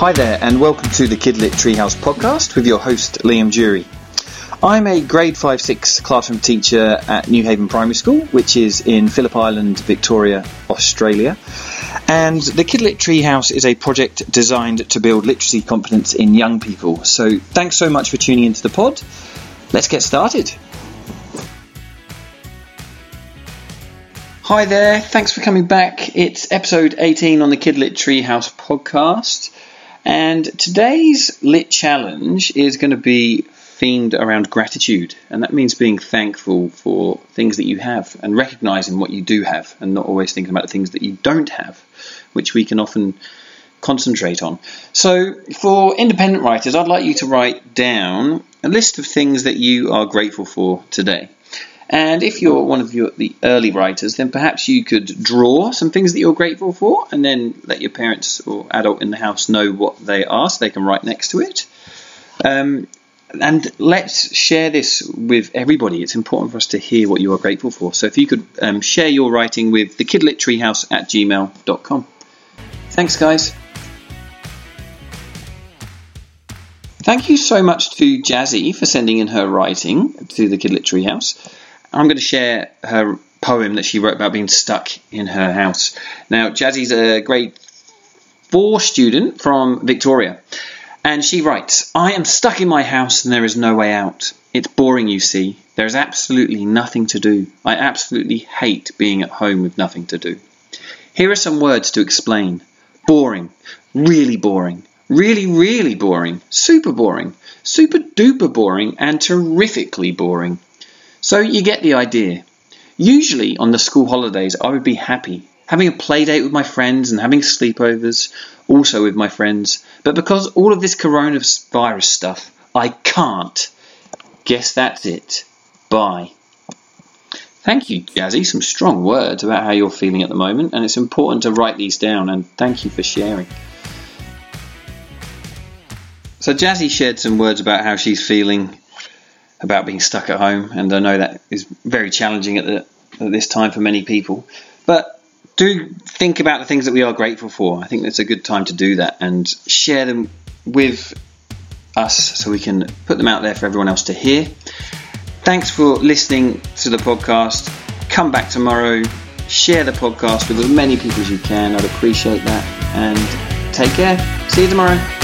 Hi there, and welcome to the Kidlit Treehouse podcast with your host, Liam Jury. I'm a grade 5 6 classroom teacher at Newhaven Primary School, which is in Phillip Island, Victoria, Australia. And the Kidlit Treehouse is a project designed to build literacy competence in young people. So thanks so much for tuning into the pod. Let's get started. Hi there, thanks for coming back. It's episode 18 on the Kidlit Treehouse podcast. And today's lit challenge is going to be themed around gratitude, and that means being thankful for things that you have and recognizing what you do have, and not always thinking about the things that you don't have, which we can often concentrate on. So, for independent writers, I'd like you to write down a list of things that you are grateful for today. And if you're one of your, the early writers, then perhaps you could draw some things that you're grateful for and then let your parents or adult in the house know what they are so they can write next to it. Um, and let's share this with everybody. It's important for us to hear what you are grateful for. So if you could um, share your writing with the kidlittreehouse at gmail.com. Thanks, guys. Thank you so much to Jazzy for sending in her writing to the Kidlit Treehouse. I'm going to share her poem that she wrote about being stuck in her house. Now, Jazzy's a grade four student from Victoria, and she writes, I am stuck in my house and there is no way out. It's boring, you see. There is absolutely nothing to do. I absolutely hate being at home with nothing to do. Here are some words to explain boring, really boring, really, really boring, super boring, super duper boring, and terrifically boring. So you get the idea. Usually on the school holidays, I would be happy having a play date with my friends and having sleepovers also with my friends. But because all of this coronavirus stuff, I can't. Guess that's it. Bye. Thank you, Jazzy. Some strong words about how you're feeling at the moment, and it's important to write these down, and thank you for sharing. So, Jazzy shared some words about how she's feeling about being stuck at home, and I know that is very challenging at, the, at this time for many people. But do think about the things that we are grateful for. I think it's a good time to do that and share them with us so we can put them out there for everyone else to hear. Thanks for listening to the podcast. Come back tomorrow. Share the podcast with as many people as you can. I'd appreciate that. And take care. See you tomorrow.